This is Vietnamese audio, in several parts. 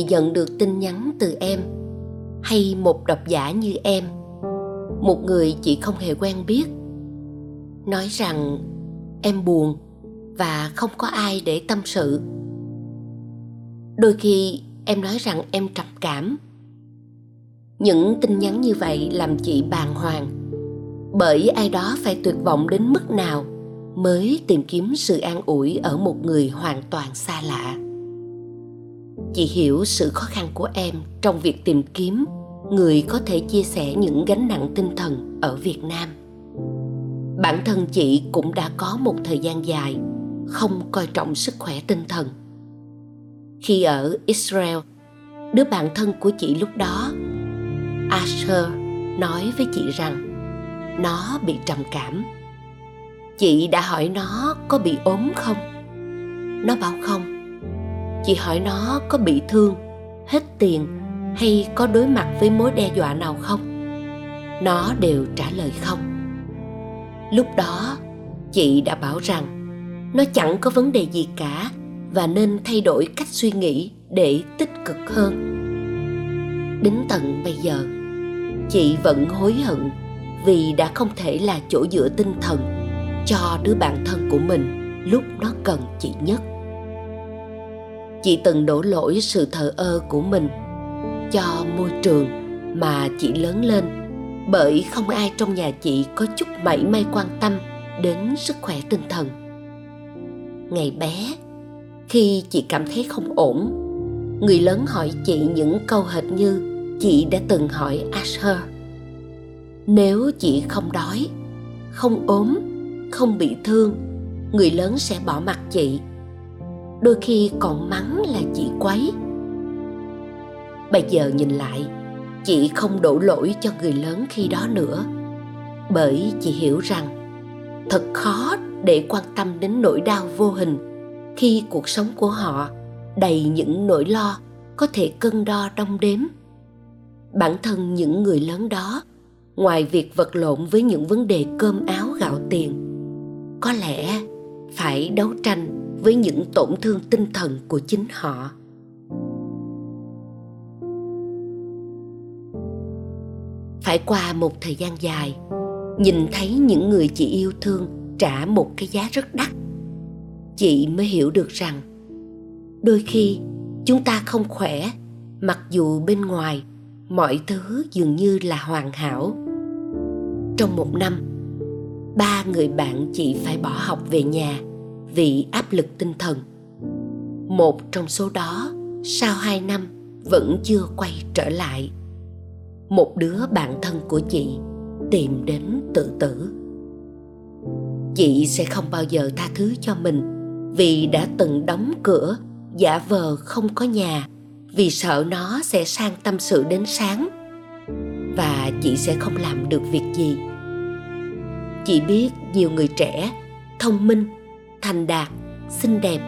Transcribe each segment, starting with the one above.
vì chị nhận được tin nhắn từ em. Hay một độc giả như em. Một người chị không hề quen biết. Nói rằng, em buồn và không có ai để tâm sự. Đôi khi em nói rằng em trầm cảm. Những tin nhắn như vậy làm chị bàng hoàng. Bởi ai đó phải tuyệt vọng đến mức nào mới tìm kiếm sự an ủi ở một người hoàn toàn xa lạ chị hiểu sự khó khăn của em trong việc tìm kiếm người có thể chia sẻ những gánh nặng tinh thần ở việt nam. Bản thân chị cũng đã có một thời gian dài không coi trọng sức khỏe tinh thần. Khi ở israel, đứa bạn thân của chị lúc đó, asher, nói với chị rằng nó bị trầm cảm. Chị đã hỏi nó có bị ốm không? Nó bảo không chị hỏi nó có bị thương, hết tiền hay có đối mặt với mối đe dọa nào không? Nó đều trả lời không. Lúc đó, chị đã bảo rằng nó chẳng có vấn đề gì cả và nên thay đổi cách suy nghĩ để tích cực hơn. Đến tận bây giờ, chị vẫn hối hận vì đã không thể là chỗ dựa tinh thần cho đứa bạn thân của mình lúc nó cần chị nhất chị từng đổ lỗi sự thờ ơ của mình cho môi trường mà chị lớn lên, bởi không ai trong nhà chị có chút mảy may quan tâm đến sức khỏe tinh thần. Ngày bé, khi chị cảm thấy không ổn, người lớn hỏi chị những câu hệt như chị đã từng hỏi asher. Nếu chị không đói, không ốm, không bị thương, người lớn sẽ bỏ mặt chị đôi khi còn mắng là chị quấy. Bây giờ nhìn lại, chị không đổ lỗi cho người lớn khi đó nữa, bởi chị hiểu rằng thật khó để quan tâm đến nỗi đau vô hình khi cuộc sống của họ đầy những nỗi lo có thể cân đo đong đếm. Bản thân những người lớn đó, ngoài việc vật lộn với những vấn đề cơm áo gạo tiền, có lẽ phải đấu tranh với những tổn thương tinh thần của chính họ. Phải qua một thời gian dài, nhìn thấy những người chị yêu thương trả một cái giá rất đắt, chị mới hiểu được rằng đôi khi chúng ta không khỏe, mặc dù bên ngoài mọi thứ dường như là hoàn hảo. Trong một năm, ba người bạn chị phải bỏ học về nhà vì áp lực tinh thần. Một trong số đó, sau hai năm, vẫn chưa quay trở lại. Một đứa bạn thân của chị tìm đến tự tử. Chị sẽ không bao giờ tha thứ cho mình vì đã từng đóng cửa, giả vờ không có nhà, vì sợ nó sẽ sang tâm sự đến sáng. Và chị sẽ không làm được việc gì. Chị biết nhiều người trẻ, thông minh thành đạt, xinh đẹp.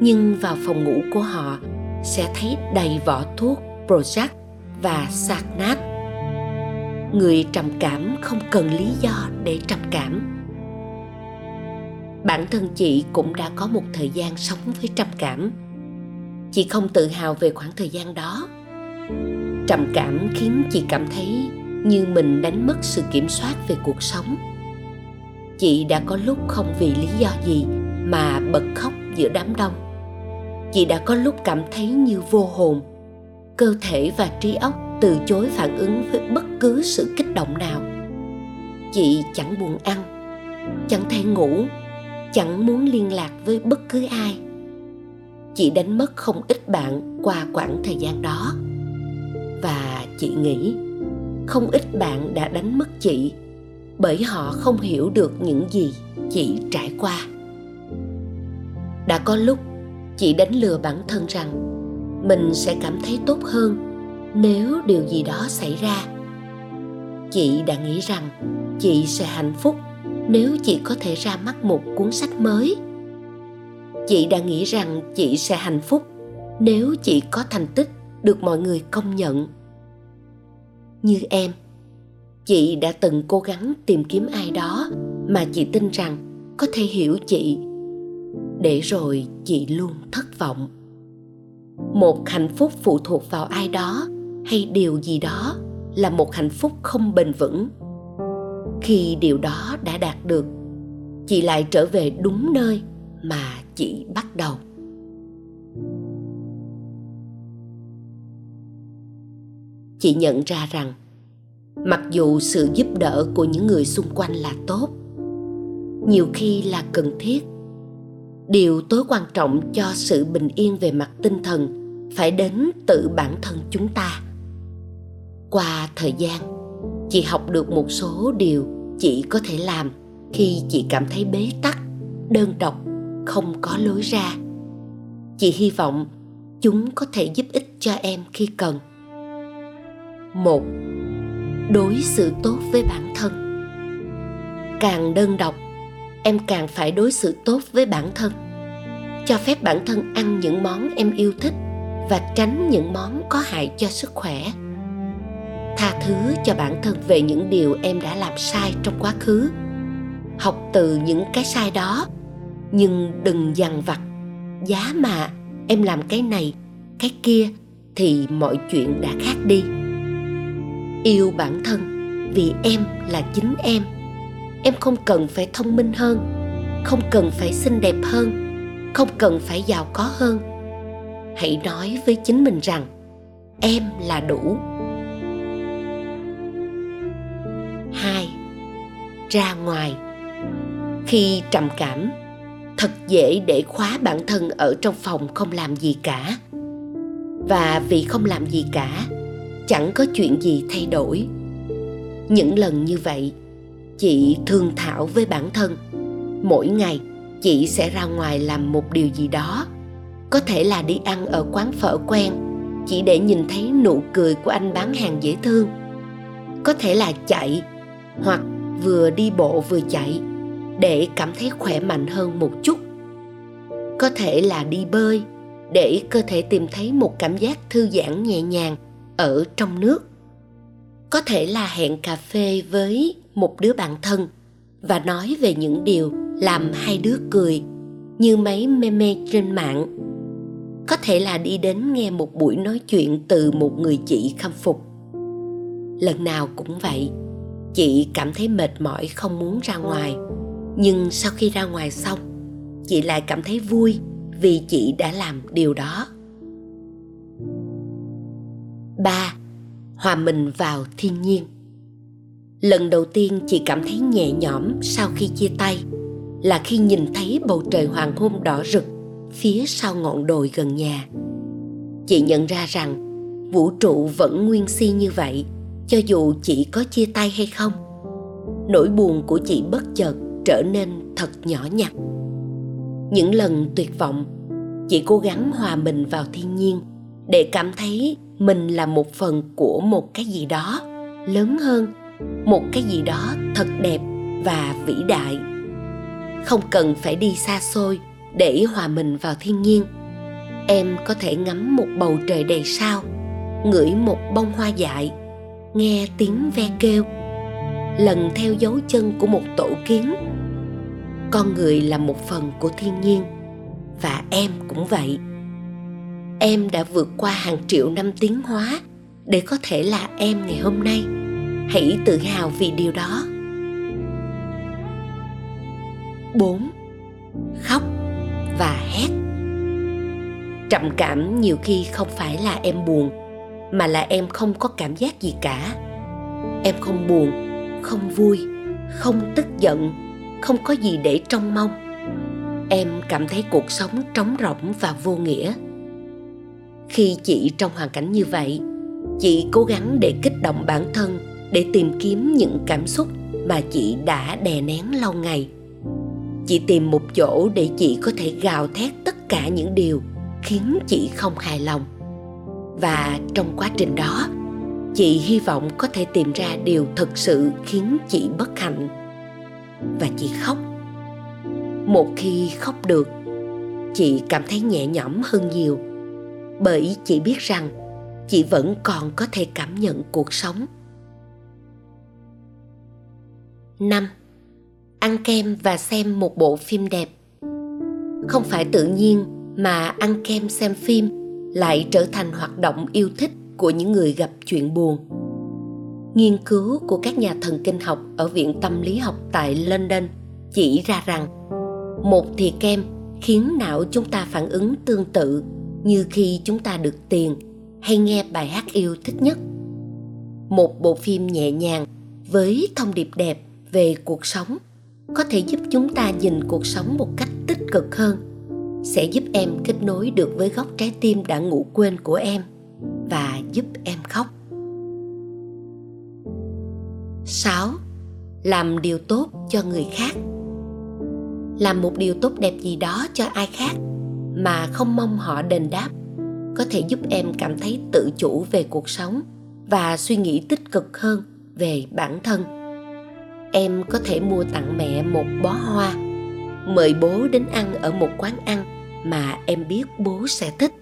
Nhưng vào phòng ngủ của họ sẽ thấy đầy vỏ thuốc Prozac và sạc nát người trầm cảm không cần lý do để trầm cảm. Bản thân chị cũng đã có một thời gian sống với trầm cảm. Chị không tự hào về khoảng thời gian đó. Trầm cảm khiến chị cảm thấy như mình đánh mất sự kiểm soát về cuộc sống chị đã có lúc không vì lý do gì mà bật khóc giữa đám đông. Chị đã có lúc cảm thấy như vô hồn. Cơ thể và trí óc từ chối phản ứng với bất cứ sự kích động nào. Chị chẳng buồn ăn, chẳng thể ngủ, chẳng muốn liên lạc với bất cứ ai. Chị đánh mất không ít bạn qua quãng thời gian đó. Và chị nghĩ không ít bạn đã đánh mất chị bởi họ không hiểu được những gì chị trải qua. Đã có lúc chị đánh lừa bản thân rằng mình sẽ cảm thấy tốt hơn nếu điều gì đó xảy ra. Chị đã nghĩ rằng chị sẽ hạnh phúc nếu chị có thể ra mắt một cuốn sách mới. Chị đã nghĩ rằng chị sẽ hạnh phúc nếu chị có thành tích được mọi người công nhận. Như em chị đã từng cố gắng tìm kiếm ai đó mà chị tin rằng có thể hiểu chị. Để rồi chị luôn thất vọng. Một hạnh phúc phụ thuộc vào ai đó hay điều gì đó là một hạnh phúc không bền vững. Khi điều đó đã đạt được, chị lại trở về đúng nơi mà chị bắt đầu. Chị nhận ra rằng mặc dù sự giúp đỡ của những người xung quanh là tốt, nhiều khi là cần thiết. Điều tối quan trọng cho sự bình yên về mặt tinh thần phải đến tự bản thân chúng ta. Qua thời gian, chị học được một số điều chị có thể làm khi chị cảm thấy bế tắc, đơn độc, không có lối ra. Chị hy vọng chúng có thể giúp ích cho em khi cần. Một đối xử tốt với bản thân. Càng đơn độc, em càng phải đối xử tốt với bản thân. Cho phép bản thân ăn những món em yêu thích và tránh những món có hại cho sức khỏe. Tha thứ cho bản thân về những điều em đã làm sai trong quá khứ. Học từ những cái sai đó, nhưng đừng dằn vặt. Giá mà em làm cái này, cái kia thì mọi chuyện đã khác đi yêu bản thân, vì em là chính em. Em không cần phải thông minh hơn, không cần phải xinh đẹp hơn, không cần phải giàu có hơn. Hãy nói với chính mình rằng, em là đủ. Hai, ra ngoài. Khi trầm cảm, thật dễ để khóa bản thân ở trong phòng không làm gì cả. Và vì không làm gì cả chẳng có chuyện gì thay đổi. Những lần như vậy, chị thương thảo với bản thân. Mỗi ngày, chị sẽ ra ngoài làm một điều gì đó. Có thể là đi ăn ở quán phở quen, chỉ để nhìn thấy nụ cười của anh bán hàng dễ thương. Có thể là chạy, hoặc vừa đi bộ vừa chạy, để cảm thấy khỏe mạnh hơn một chút. Có thể là đi bơi, để cơ thể tìm thấy một cảm giác thư giãn nhẹ nhàng ở trong nước. Có thể là hẹn cà phê với một đứa bạn thân và nói về những điều làm hai đứa cười như mấy meme trên mạng. Có thể là đi đến nghe một buổi nói chuyện từ một người chị khâm phục. Lần nào cũng vậy, chị cảm thấy mệt mỏi không muốn ra ngoài. Nhưng sau khi ra ngoài xong, chị lại cảm thấy vui vì chị đã làm điều đó ba, hòa mình vào thiên nhiên. Lần đầu tiên chị cảm thấy nhẹ nhõm sau khi chia tay là khi nhìn thấy bầu trời hoàng hôn đỏ rực phía sau ngọn đồi gần nhà. Chị nhận ra rằng vũ trụ vẫn nguyên si như vậy, cho dù chị có chia tay hay không, nỗi buồn của chị bất chợt trở nên thật nhỏ nhặt. Những lần tuyệt vọng, chị cố gắng hòa mình vào thiên nhiên để cảm thấy mình là một phần của một cái gì đó lớn hơn, một cái gì đó thật đẹp và vĩ đại. Không cần phải đi xa xôi để hòa mình vào thiên nhiên. Em có thể ngắm một bầu trời đầy sao, ngửi một bông hoa dại, nghe tiếng ve kêu, lần theo dấu chân của một tổ kiến. Con người là một phần của thiên nhiên và em cũng vậy em đã vượt qua hàng triệu năm tiến hóa để có thể là em ngày hôm nay. Hãy tự hào vì điều đó. 4. Khóc và hét. Trầm cảm nhiều khi không phải là em buồn Mà là em không có cảm giác gì cả. Em không buồn, không vui, không tức giận Không có gì để trông mong. Em cảm thấy cuộc sống trống rỗng và vô nghĩa. Khi chị trong hoàn cảnh như vậy, Chị cố gắng để kích động bản thân, Để tìm kiếm những cảm xúc mà chị đã đè nén lâu ngày. Chị tìm một chỗ để chị có thể gào thét tất cả những điều khiến chị không hài lòng. Và trong quá trình đó, chị hy vọng có thể tìm ra điều thực sự khiến chị bất hạnh. Và chị khóc. Một khi khóc được, chị cảm thấy nhẹ nhõm hơn nhiều bởi chị biết rằng, chị vẫn còn có thể cảm nhận cuộc sống. Năm, ăn kem và xem một bộ phim đẹp. Không phải tự nhiên mà ăn kem xem phim lại trở thành hoạt động yêu thích của những người gặp chuyện buồn. Nghiên cứu của các nhà thần kinh học ở viện tâm lý học tại london chỉ ra rằng, một thìa kem khiến não chúng ta phản ứng tương tự như khi chúng ta được tiền hay nghe bài hát yêu thích nhất. Một bộ phim nhẹ nhàng với thông điệp đẹp về cuộc sống có thể giúp chúng ta nhìn cuộc sống một cách tích cực hơn, sẽ giúp em kết nối được với góc trái tim đã ngủ quên của em và giúp em khóc. 6. Làm điều tốt cho người khác. Làm một điều tốt đẹp gì đó cho ai khác mà không mong họ đền đáp, có thể giúp em cảm thấy tự chủ về cuộc sống và suy nghĩ tích cực hơn về bản thân. Em có thể mua tặng mẹ một bó hoa, mời bố đến ăn ở một quán ăn mà em biết bố sẽ thích.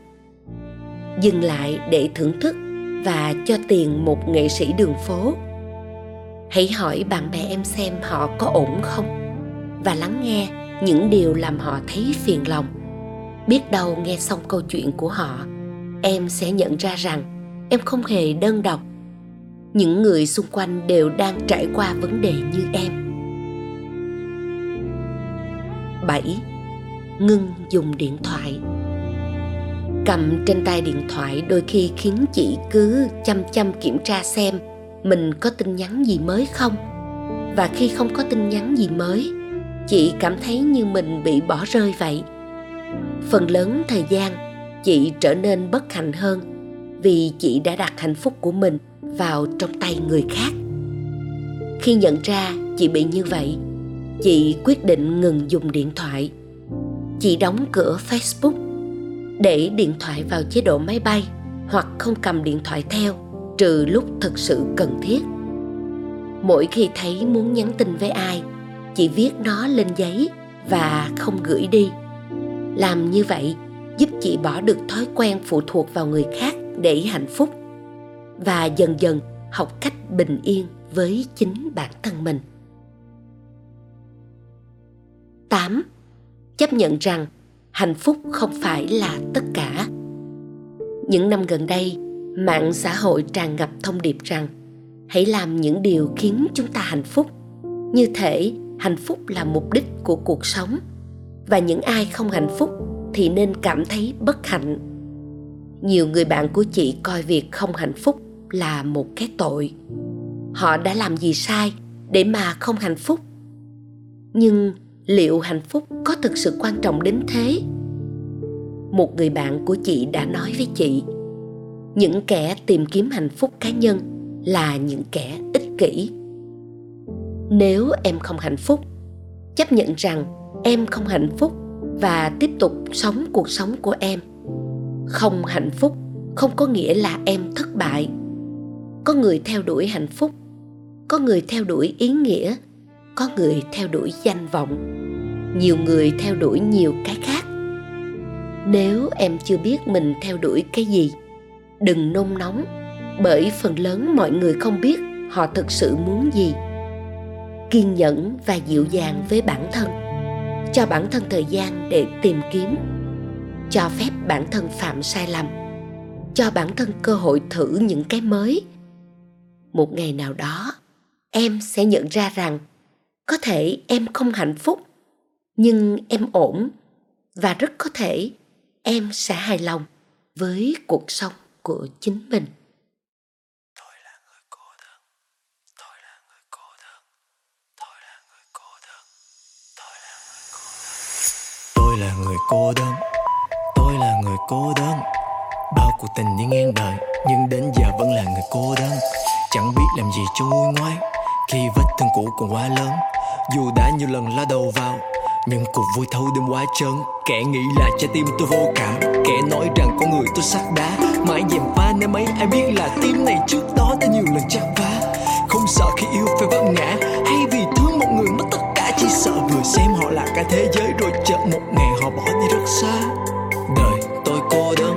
Dừng lại để thưởng thức và cho tiền một nghệ sĩ đường phố. Hãy hỏi bạn bè em xem họ có ổn không và lắng nghe những điều làm họ thấy phiền lòng biết đâu nghe xong câu chuyện của họ, em sẽ nhận ra rằng em không hề đơn độc. Những người xung quanh đều đang trải qua vấn đề như em. 7. Ngưng dùng điện thoại. Cầm trên tay điện thoại đôi khi khiến chị cứ chăm chăm kiểm tra xem mình có tin nhắn gì mới không. Và khi không có tin nhắn gì mới, chị cảm thấy như mình bị bỏ rơi vậy phần lớn thời gian, chị trở nên bất hạnh hơn vì chị đã đặt hạnh phúc của mình vào trong tay người khác. Khi nhận ra chị bị như vậy, chị quyết định ngừng dùng điện thoại. Chị đóng cửa facebook để điện thoại vào chế độ máy bay hoặc không cầm điện thoại theo, trừ lúc thực sự cần thiết. Mỗi khi thấy muốn nhắn tin với ai, chị viết nó lên giấy và không gửi đi làm như vậy giúp chị bỏ được thói quen phụ thuộc vào người khác để hạnh phúc và dần dần học cách bình yên với chính bản thân mình 8. Chấp nhận rằng hạnh phúc không phải là tất cả. Những năm gần đây, mạng xã hội tràn ngập thông điệp rằng hãy làm những điều khiến chúng ta hạnh phúc. Như thể hạnh phúc là mục đích của cuộc sống và những ai không hạnh phúc thì nên cảm thấy bất hạnh. Nhiều người bạn của chị coi việc không hạnh phúc là một cái tội. Họ đã làm gì sai để mà không hạnh phúc? Nhưng liệu hạnh phúc có thực sự quan trọng đến thế một người bạn của chị đã nói với chị, những kẻ tìm kiếm hạnh phúc cá nhân là những kẻ ích kỷ nếu em không hạnh phúc, chấp nhận rằng em không hạnh phúc và tiếp tục sống cuộc sống của em. Không hạnh phúc không có nghĩa là em thất bại. Có người theo đuổi hạnh phúc, có người theo đuổi ý nghĩa, có người theo đuổi danh vọng. Nhiều người theo đuổi nhiều cái khác. Nếu em chưa biết mình theo đuổi cái gì, đừng nôn nóng, bởi phần lớn mọi người không biết họ thực sự muốn gì. Kiên nhẫn và dịu dàng với bản thân cho bản thân thời gian để tìm kiếm, cho phép bản thân phạm sai lầm, cho bản thân cơ hội thử những cái mới. Một ngày nào đó, em sẽ nhận ra rằng có thể em không hạnh phúc, nhưng em ổn và rất có thể em sẽ hài lòng với cuộc sống của chính mình tôi là người cô đơn tôi là người cô đơn tôi là người cô đơn tôi là người cô đơn. Tôi là người cô đơn. Bao cuộc tình đi ngang đời, nhưng đến giờ vẫn là người cô đơn. Chẳng biết làm gì cho nguôi ngoái khi vết thương cũ còn quá lớn. Dù đã nhiều lần la đầu vào, nhưng cuộc vui thâu đêm quá trơn Kẻ nghĩ là trái tim tôi vô cảm, Kẻ nói rằng con người tôi sắt đá. Mãi dèm pha nên mấy ai biết là tim này trước đó đã nhiều lần chắp vá Không sợ khi yêu phải vấp ngã, Hay vì thương một người mất tất cả. Chỉ sợ vừa xem họ là cả thế giới Rồi chợt một ngày xa. Đời tôi cô đơn.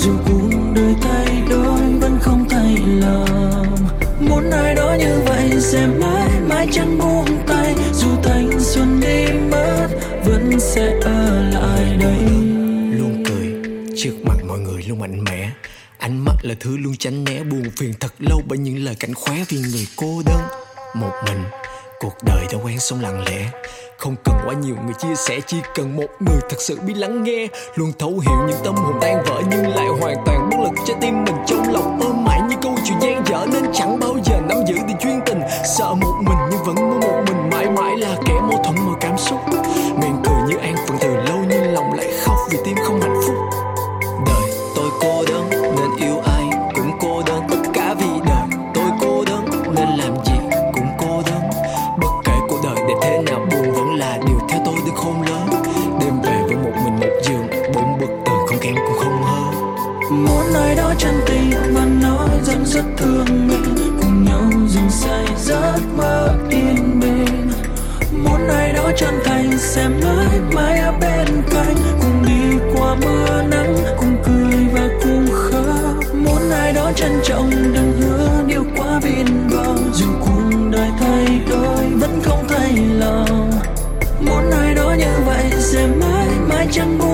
Dù cuộc đời thay đổi vẫn không thay lòng. Muốn ai đó như vậy sẽ mãi mãi chẳng buông tay. Dù thanh xuân đi mất, vẫn sẽ ở lại đây. Luôn cười trước mặt mọi người luôn mạnh mẽ. Ánh mắt là thứ luôn tránh né, buồn phiền thật lâu bởi những lời cảnh khóe vì người cô đơn. Một mình cuộc đời đã quen sống lặng lẽ. Không cần quá nhiều người chia sẻ, chỉ cần một người thật sự biết lắng nghe. Luôn thấu hiểu những tâm hồn tan vỡ nhưng lại hoàn toàn bất lực trái tim mình trong lòng ôm mãi như câu chuyện gian dở. Nên chẳng bao giờ nắm giữ em mãi mãi ở bên cạnh. Cùng đi qua mưa nắng, cùng cười và cùng khóc. Muốn ai đó trân trọng, đừng hứa điều quá biên bầu dù cuộc đời thay đổi, vẫn không thay lòng. Muốn ai đó như vậy sẽ mãi mãi chẳng buông